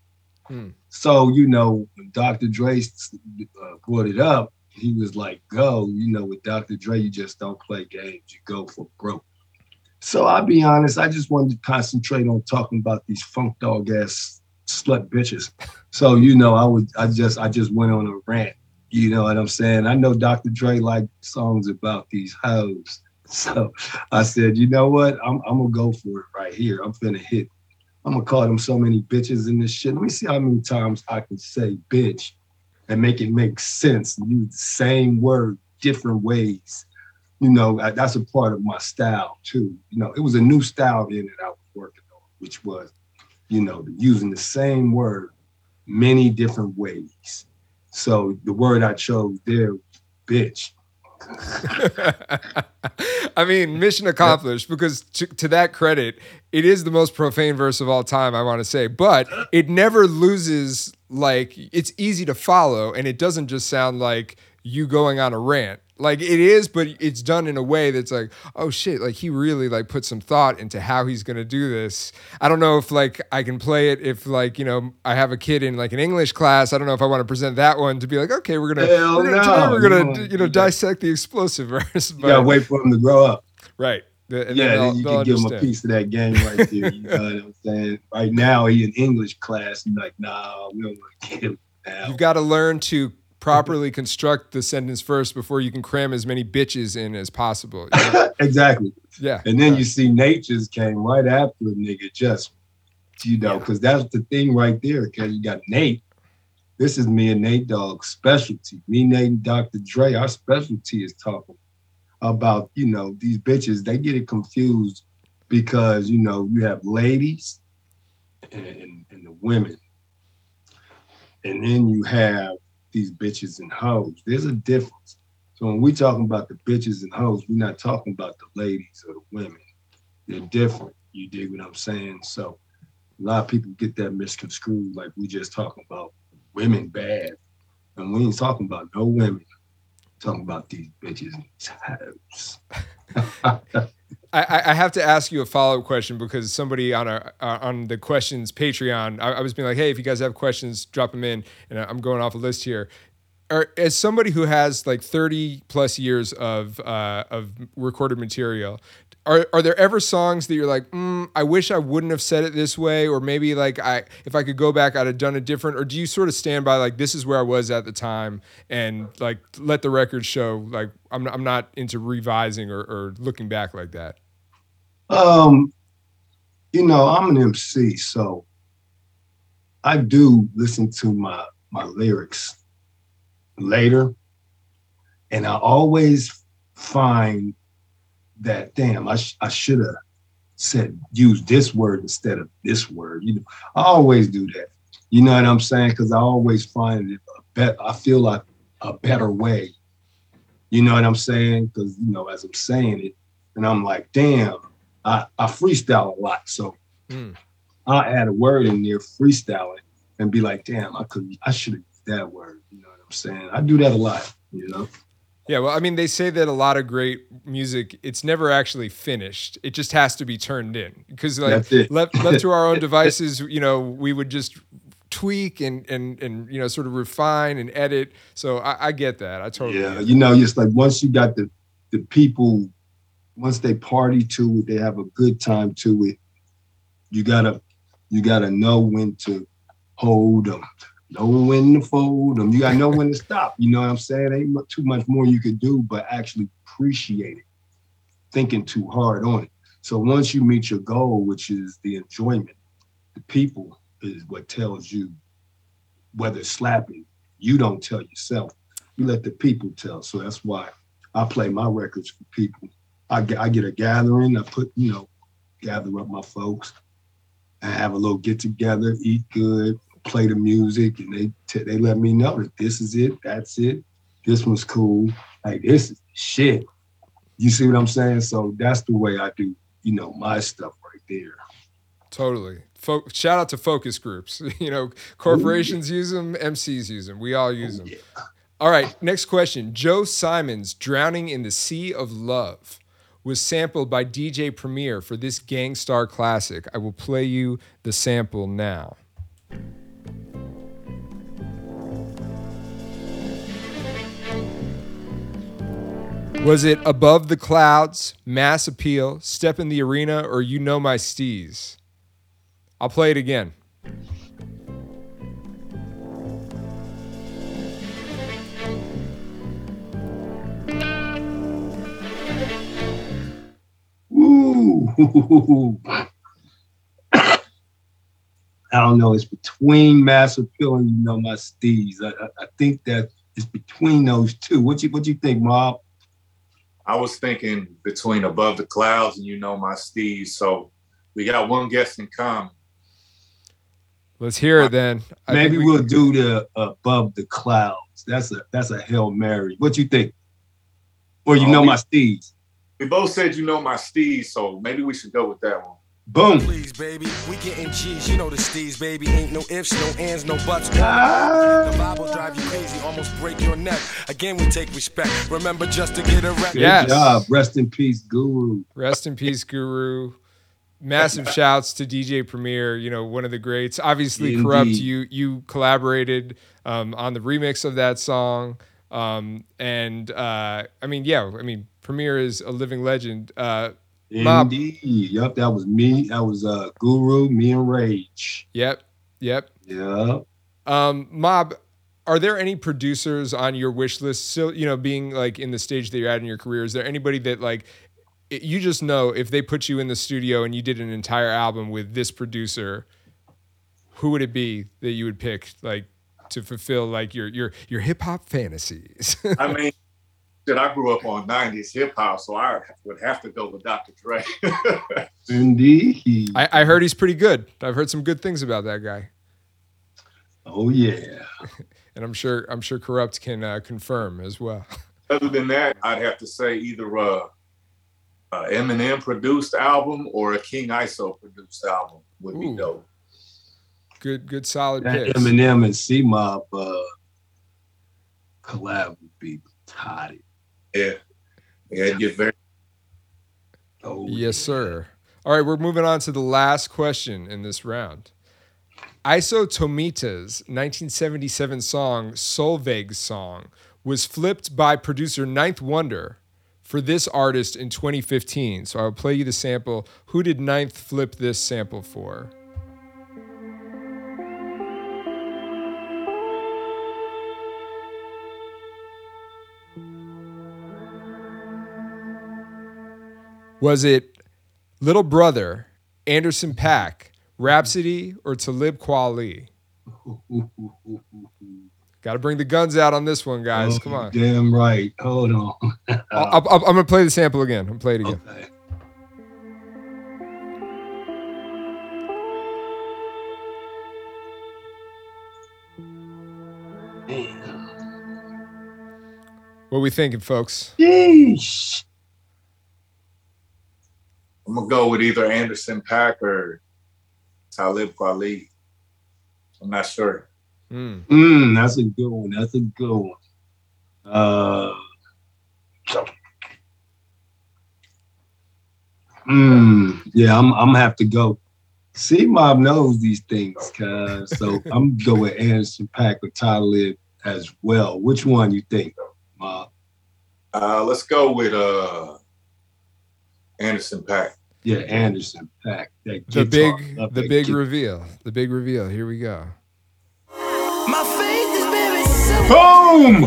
Hmm. So, you know, when Dr. Dre uh, brought it up, he was like, go, you know, with Dr. Dre, you just don't play games, you go for broke. So I'll be honest, I just wanted to concentrate on talking about these funk dog ass slut bitches. So, you know, I would I just I just went on a rant. You know what I'm saying? I know Dr. Dre like songs about these hoes. So I said, you know what? I'm, I'm gonna go for it right here. I'm finna hit. I'm gonna call them so many bitches in this shit. Let me see how many times I can say bitch and make it make sense. Use the same word different ways. You know, I- that's a part of my style too. You know, it was a new style then that I was working on, which was, you know, using the same word many different ways. So the word I chose there, bitch. I mean, mission accomplished because to, to that credit, it is the most profane verse of all time, I want to say, but it never loses, like, it's easy to follow and it doesn't just sound like you going on a rant. Like it is, but it's done in a way that's like, oh shit, like he really like put some thought into how he's gonna do this. I don't know if like I can play it if like, you know, I have a kid in like an English class. I don't know if I want to present that one to be like, okay, we're gonna, Hell we're gonna no. we're gonna, You you know, dissect the explosive verse. You gotta wait for him to grow up. right. The- and yeah, then you can give him a piece of that game right there. You know what I'm saying? Right now, he in English class. You're like, nah, we don't want to get him now. You've got to learn to properly construct the sentence first before you can cram as many bitches in as possible. you know? exactly. Yeah. And then you see Nature's came right after a nigga, just you know, Yeah. because that's the thing right there. Because you got Nate. This is me and Nate Dogg's specialty. Me, Nate, and Dr. Dre, our specialty is talking about, you know, these bitches. They get it confused because, you know, you have ladies and, and, and the women. And then you have these bitches and hoes. There's a difference. So when we talking about the bitches and hoes, we're not talking about the ladies or the women. They're different. You dig what I'm saying? So a lot of people get that misconstrued, like we just talking about women bad. And we ain't talking about no women. talking about these bitches and these hoes. I, I- have to ask you a follow up question because somebody on our uh, on the questions Patreon, I, I was being like, hey, if you guys have questions, drop them in, and I'm going off a list here. Or as somebody who has like 30 plus years of uh, of recorded material, are are there ever songs that you're like, mm, I wish I wouldn't have said it this way, or maybe like I if I could go back, I'd have done it different, or do you sort of stand by like this is where I was at the time and like let the record show like I'm I'm not into revising or, or looking back like that. Um, you know, I'm an MC, so I do listen to my my lyrics later, and I always find that damn, I sh- I should have said use this word instead of this word. You know, I always do that. You know what I'm saying? Because I always find it a bet. I feel like a better way. You know what I'm saying? Because you know, as I'm saying it, and I'm like, damn. I, I freestyle a lot, so Mm. I'll add a word in there, freestyling, and be like, damn, I could, I should have that word. You know what I'm saying? I do that a lot. You know? Yeah, well, I mean, they say that a lot of great music, it's never actually finished. It just has to be turned in because, like, left left to our own devices, you know, we would just tweak and and and you know sort of refine and edit. So I, I get that. I totally Yeah, you know, just like once you got the the people, once they party to it, they have a good time to it. You gotta you gotta know when to hold them, know when to fold them. You gotta know when to stop. You know what I'm saying? Ain't too much more you could do, but actually appreciate it. Thinking too hard on it. So once you meet your goal, which is the enjoyment, the people is what tells you whether slapping. You don't tell yourself you let the people tell. So that's why I play my records for people. I get, I get a gathering. I put, you know, gather up my folks and have a little get together, eat good, play the music, and they t- they let me know that this is it, that's it. This one's cool. Like this is shit. You see what I'm saying? So that's the way I do, you know, my stuff right there. Totally. Fo- shout out to focus groups. you know, corporations use them, MCs use them. We all oh, use them. All right, next question. Joe Simon's Drowning in the Sea of Love was sampled by DJ Premier for this Gang Starr classic. I will play you the sample now. Was it Above the Clouds, Mass Appeal, Step in the Arena, or You Know My Steez? I'll play it again. I don't know. It's between Mass Appeal and you know my steez. I, I, I think that it's between those two. What you what you think, Mob? I was thinking between above the clouds and you know my Steez. So we got one guest in common. Let's hear it then. I Maybe we- we, will do the above the clouds. That's a that's a hail mary. What you think? Or you Oh, know we- my steez. We both said you know my Steez, so maybe we should go with that one. Boom. Please, baby, we getting cheese. You know the steez, baby. Ain't no ifs, no ands, no buts. Ah. The Bible drive you crazy, almost break your neck. Again, we take respect. Remember just to get a rep. Good Yes. job. Rest in peace, Guru. Rest in peace, Guru. Massive shouts to DJ Premier, you know, one of the greats. Obviously, Indeed. Kurupt, you you collaborated um, on the remix of that song. Um, and uh, I mean, yeah, I mean, Premier is a living legend. Uh, Mob. Indeed. Yep, that was me. That was uh Guru, me and Rage. yep, yep. Yeah. Um, Mob, are there any producers on your wish list? Still, you know, being like in the stage that you're at in your career, is there anybody that like it- you just know if they put you in the studio and you did an entire album with this producer, who would it be that you would pick like to fulfill like your your your hip hop fantasies? I mean, shit, I grew up on 90s hip hop, so I would have to go with Dr. Dre. Indeed. I, I heard he's pretty good. I've heard some good things about that guy, oh yeah. and I'm sure I'm sure Kurupt can uh, confirm as well. Other than that, I'd have to say either uh, a Eminem produced album or a King ISO produced album would be Ooh. dope. Good good solid That picks. Eminem and C Mob uh collab would be toddy. Yeah, yeah, it'd get very. Oh Yes, sir. All right, we're moving on to the last question in this round. Isao Tomita's 1977 song, Solveig's Song, was flipped by producer 9th Wonder for this artist in 2015. So I'll play you the sample. Who did Ninth flip this sample for? Was it Little Brother, Anderson .Paak, Rapsody, or Talib Kweli? Got to bring the guns out on this one, guys. Oh, Come on. Damn right. Hold on. I'll, I'll, I'm going to play the sample again. I'm play it again. Okay. What we thinking, folks? Yeesh. I'm gonna go with either Anderson .Paak or Talib Kweli. I'm not sure. Mm. Mm, that's a good one. That's a good one. Uh, mm, yeah, I'm I'm gonna have to go C Mob knows these things, cuz. So I'm going with Anderson .Paak or Talib as well. Which one you think, Mob? Uh, let's go with uh Anderson .Paak. Yeah, Anderson .Paak. That The big, the that big guitar. reveal. The big reveal. Here we go. My faith is very simple. Boom!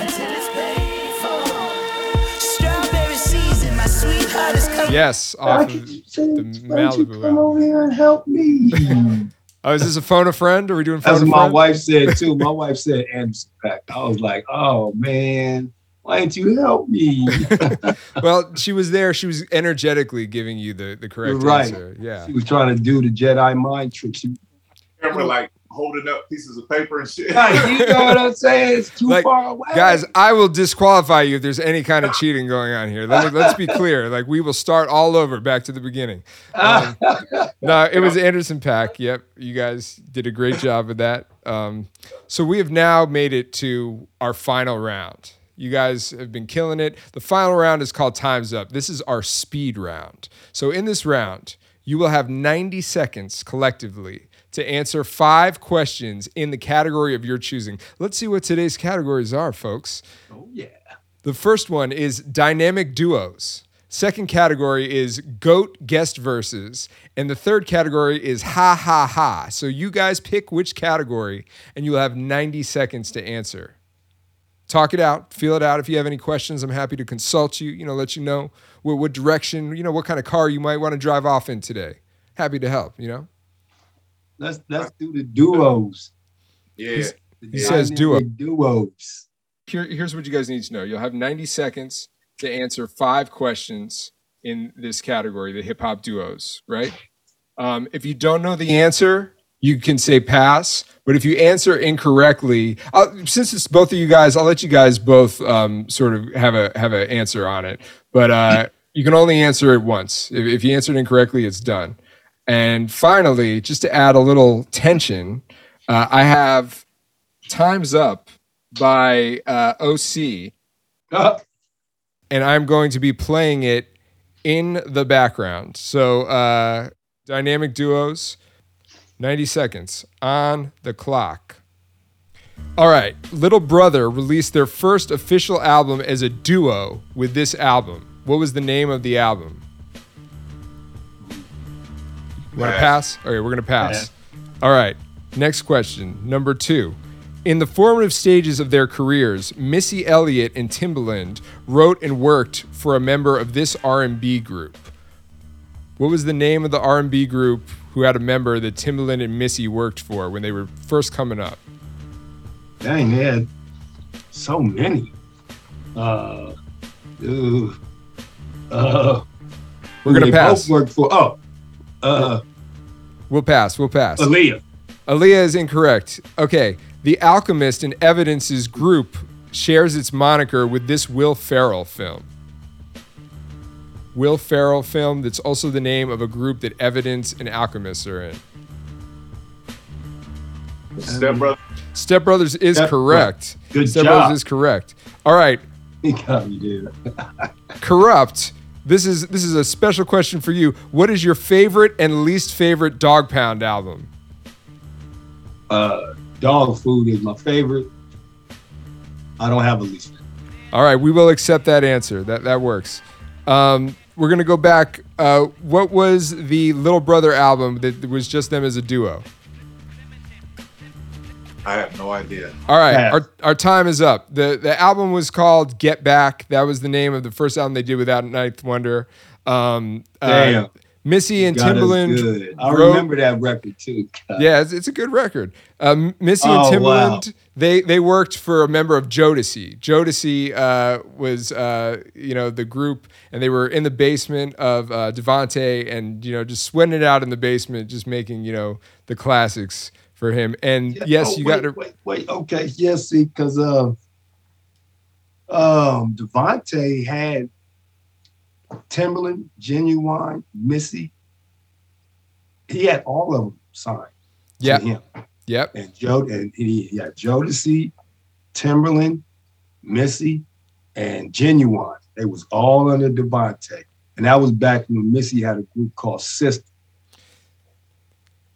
Until it's paid for. Strawberry season, my sweetheart is coming. Yes, Why off of say- the why don't you Malibu come over here and help me? Oh, is this a phone a friend? Are we doing phone That's what my friend? wife said too. My wife said Anderson .Paak. I was like, oh man, why didn't you help me? well, she was there. She was energetically giving you the, the correct Right. answer. Yeah. she was trying to do the Jedi mind trick. She, Camera like holding up pieces of paper and shit. Like, you know what I'm saying? It's too Like, far away. Guys, I will disqualify you if there's any kind of cheating going on here. Let me, let's be clear. Like we will start all over back to the beginning. Um, no, it was Anderson .Paak. Yep, you guys did a great job of that. Um, so we have now made it to our final round. You guys have been killing it. The final round is called Time's Up. This is our speed round. So in this round, you will have 90 seconds collectively to answer five questions in the category of your choosing. Let's see what today's categories are, folks. oh yeah. The first one is dynamic duos. Second category is goat guest verses. And the third category is ha ha ha. So you guys pick which category and you'll have 90 seconds to answer. Talk it out, feel it out. If you have any questions, I'm happy to consult you, you know, let you know what, what direction, you know, what kind of car you might want to drive off in today. Happy to help, you know? Let's let's do the duos. Yeah. The He says duo. Duos. Here, here's what you guys need to know. You'll have 90 seconds to answer five questions in this category, the hip hop duos, right? Um, if you don't know the answer, you can say pass. But if you answer incorrectly, I'll, since it's both of you guys, I'll let you guys both um, sort of have a have an answer on it. But uh, you can only answer it once. If, if you answered incorrectly, it's done. And finally, just to add a little tension, uh, I have "Times Up" by uh, OC Uh, and I'm going to be playing it in the background. So, uh, dynamic duos, 90 seconds on the clock. All right, Little Brother released their first official album as a duo with this album. What was the name of the album? Want to pass? Okay, we're going to pass. All right, next question. Number two. In the formative stages of their careers, Missy Elliott and Timbaland wrote and worked for a member of this R&B group. What was the name of the R&B group who had a member that Timbaland and Missy worked for when they were first coming up? dang, they had so many. Uh, ooh, uh, We're gonna pass. Both worked for. Oh, uh, We'll pass. We'll pass. Aaliyah. Aaliyah is incorrect. Okay. The Alchemist and Evidence's group shares its moniker with this Will Ferrell film. Will Ferrell film that's also the name of a group that Evidence and Alchemists are in. Step brother. Step Brothers is Step correct. Good Step job. Brothers is correct. All right. He got me, dude. Kurupt. This is this is a special question for you. What is your favorite and least favorite Dogg Pound album? Uh, Dogg Food is my favorite. I don't have a least. All right, we will accept that answer. That that works. Um, we're gonna go back. Uh, what was the Little Brother album that was just them as a duo? I have no idea. All right, Pass. our, our time is up. the The album was called Get Back. That was the name of the first album they did without 9th Wonder. Um, uh, Damn. Missy and God, Timbaland. I wrote- remember that record too. God. Yeah, it's, it's a good record. Um, Missy Oh, and wow. Timbaland, they they worked for a member of Jodeci. Jodeci uh, was uh, you know the group, and they were in the basement of uh, DeVante, and you know just sweating it out in the basement, just making you know the classics for him. And Yeah, yes, oh, you got to. wait, wait. Okay, yes, see, because um, um, DeVante had Timbaland, Ginuwine, Missy. He had all of them signed. to Yeah. Yep. and Joe and he yeah, Jodeci, Timbaland, Missy, and Ginuwine. They was all under DeVante. And that was back when Missy had a group called Sista.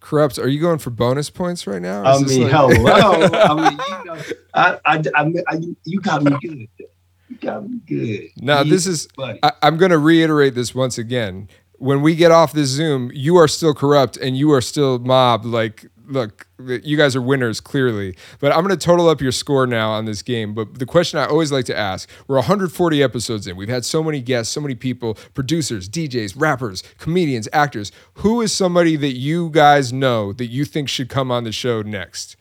Kurupt, are you going for bonus points right now? I mean, like- hello. I mean, you know, I, I, I, I, you got me good. You got me good. Now, this is, buddy. I, I'm going to reiterate this once again. When we get off this Zoom, you are still Kurupt and you are still mob. Like, look, you guys are winners, clearly. But I'm going to total up your score now on this game. But the question I always like to ask we're 140 episodes in. We've had so many guests, so many people, producers, DJs, rappers, comedians, actors. Who is somebody that you guys know that you think should come on the show next?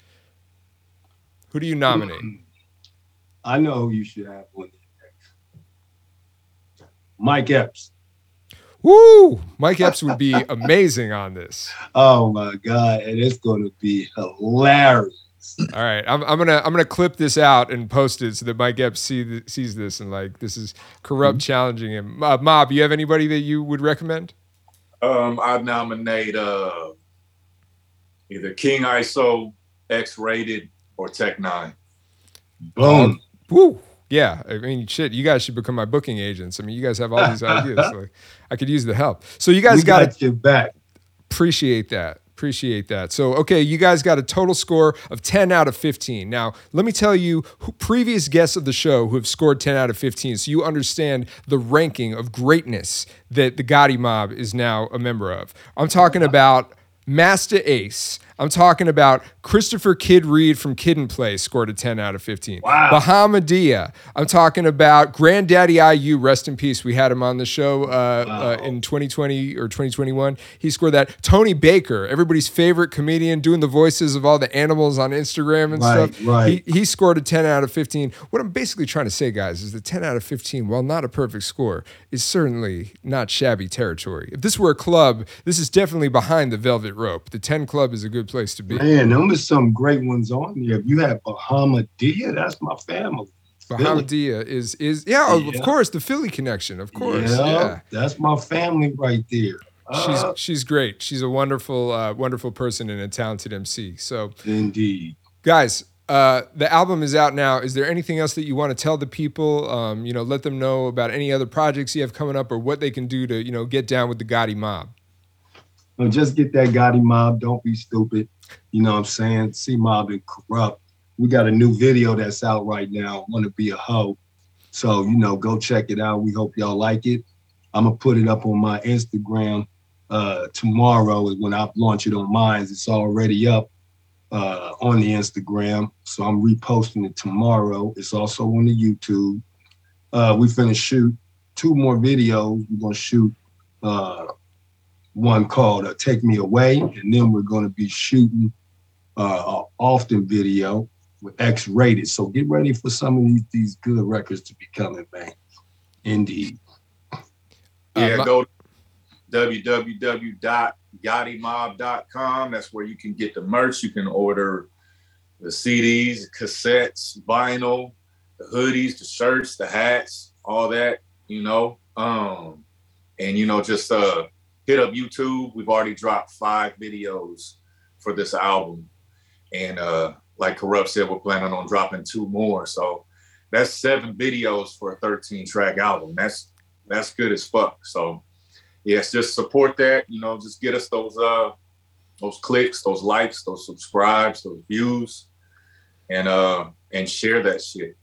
Who do you nominate? I know who you should have one next. Mike Epps. Woo! Mike Epps would be amazing on this. Oh my God, and it's going to be hilarious. All right, I'm, I'm gonna I'm gonna clip this out and post it so that Mike Epps see th- sees this and like this is Kurupt challenging him. Uh, Mob, you have anybody that you would recommend? Um, I'd nominate uh either King ISO, X-Raided, or Tech N9ne. Boom. Woo! Yeah, I mean, shit, you guys should become my booking agents. I mean, you guys have all these ideas. Like, I could use the help. So you guys got to got your back. Appreciate that. Appreciate that. So, okay, you guys got a total score of 10 out of 15. Now, let me tell you who, previous guests of the show who have scored 10 out of 15 so you understand the ranking of greatness that the Gotti mob is now a member of. I'm talking about Masta Ace. I'm talking about Christopher Kid Reid from Kid and Play scored a 10 out of 15. Wow. Bahamadia. I'm talking about Granddaddy IU, rest in peace. We had him on the show uh, uh, in 2020 or 2021. He scored that. Tony Baker, everybody's favorite comedian, doing the voices of all the animals on Instagram and Right, stuff. right. He, he scored a 10 out of 15. What I'm basically trying to say, guys, is that 10 out of 15, while not a perfect score, is certainly not shabby territory. If this were a club, this is definitely behind the velvet rope. The 10 club is a good place to be. Man, them are some great ones on there. If you have Bahamadia, that's my family. Bahamadia is is yeah, oh, of course the Philly connection, of course. yeah, Yeah. that's my family right there. She's Uh, she's great. She's a wonderful uh, wonderful person and a talented MC. So indeed. guys, uh, the album is out now. Is there anything else that you want to tell the people? Um, you know, let them know about any other projects you have coming up or what they can do to, you know, get down with the Gotti mob. Well, just get that Gotti mob. Don't be stupid. You know what I'm saying? C Mob and Kurupt. We got a new video that's out right now. Want to be a hoe. So, you know, go check it out. We hope y'all like it. I'm gonna put it up on my Instagram uh tomorrow is when I launch it on mine. It's already up uh on the Instagram. So I'm reposting it tomorrow. It's also on the YouTube. Uh we finna shoot two more videos. We're gonna shoot uh one called uh, Take Me Away, and then we're going to be shooting uh, a often video with X-Raided. So get ready for some of these, these good records to be coming, man. Indeed. Yeah, my- go to www.gottimob.com. That's where you can get the merch. You can order the CDs, cassettes, vinyl, the hoodies, the shirts, the hats, all that, you know. Um, and you know, just uh hit up YouTube. We've already dropped five videos for this album. And uh like Kurupt said, we're planning on dropping two more. So that's seven videos for a 13 track album. That's that's good as fuck. So yes, just support that. You know, just get us those uh those clicks, those likes, those subscribes, those views, and uh and share that shit.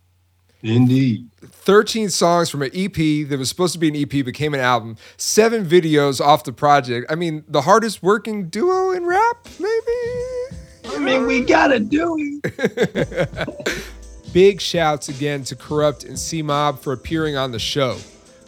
Indeed. 13 songs from an EP that was supposed to be an EP became an album, seven videos off the project. I mean, the hardest working duo in rap, maybe? I mean, we got to do it. Big shouts again to Kurupt and C Mob for appearing on the show.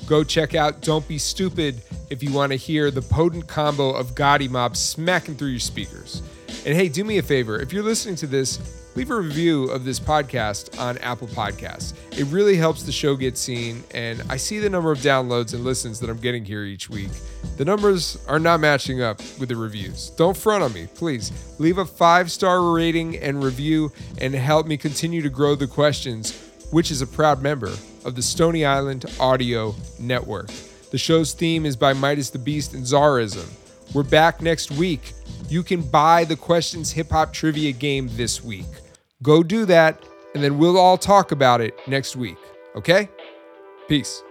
Go check out Don't Be Stupid if you want to hear the potent combo of Gotti Mob smacking through your speakers. And hey, do me a favor if you're listening to this, leave a review of this podcast on Apple Podcasts. It really helps the show get seen, and I see the number of downloads and listens that I'm getting here each week. The numbers are not matching up with the reviews. Don't front on me, please. Leave a five star rating and review and help me continue to grow the questions, which is a proud member of the Stony Island Audio Network. The show's theme is by Midas the Beast and Zarism. We're back next week. You can buy the Questions Hip Hop Trivia game this week. Go do that, and then we'll all talk about it next week. Okay? Peace.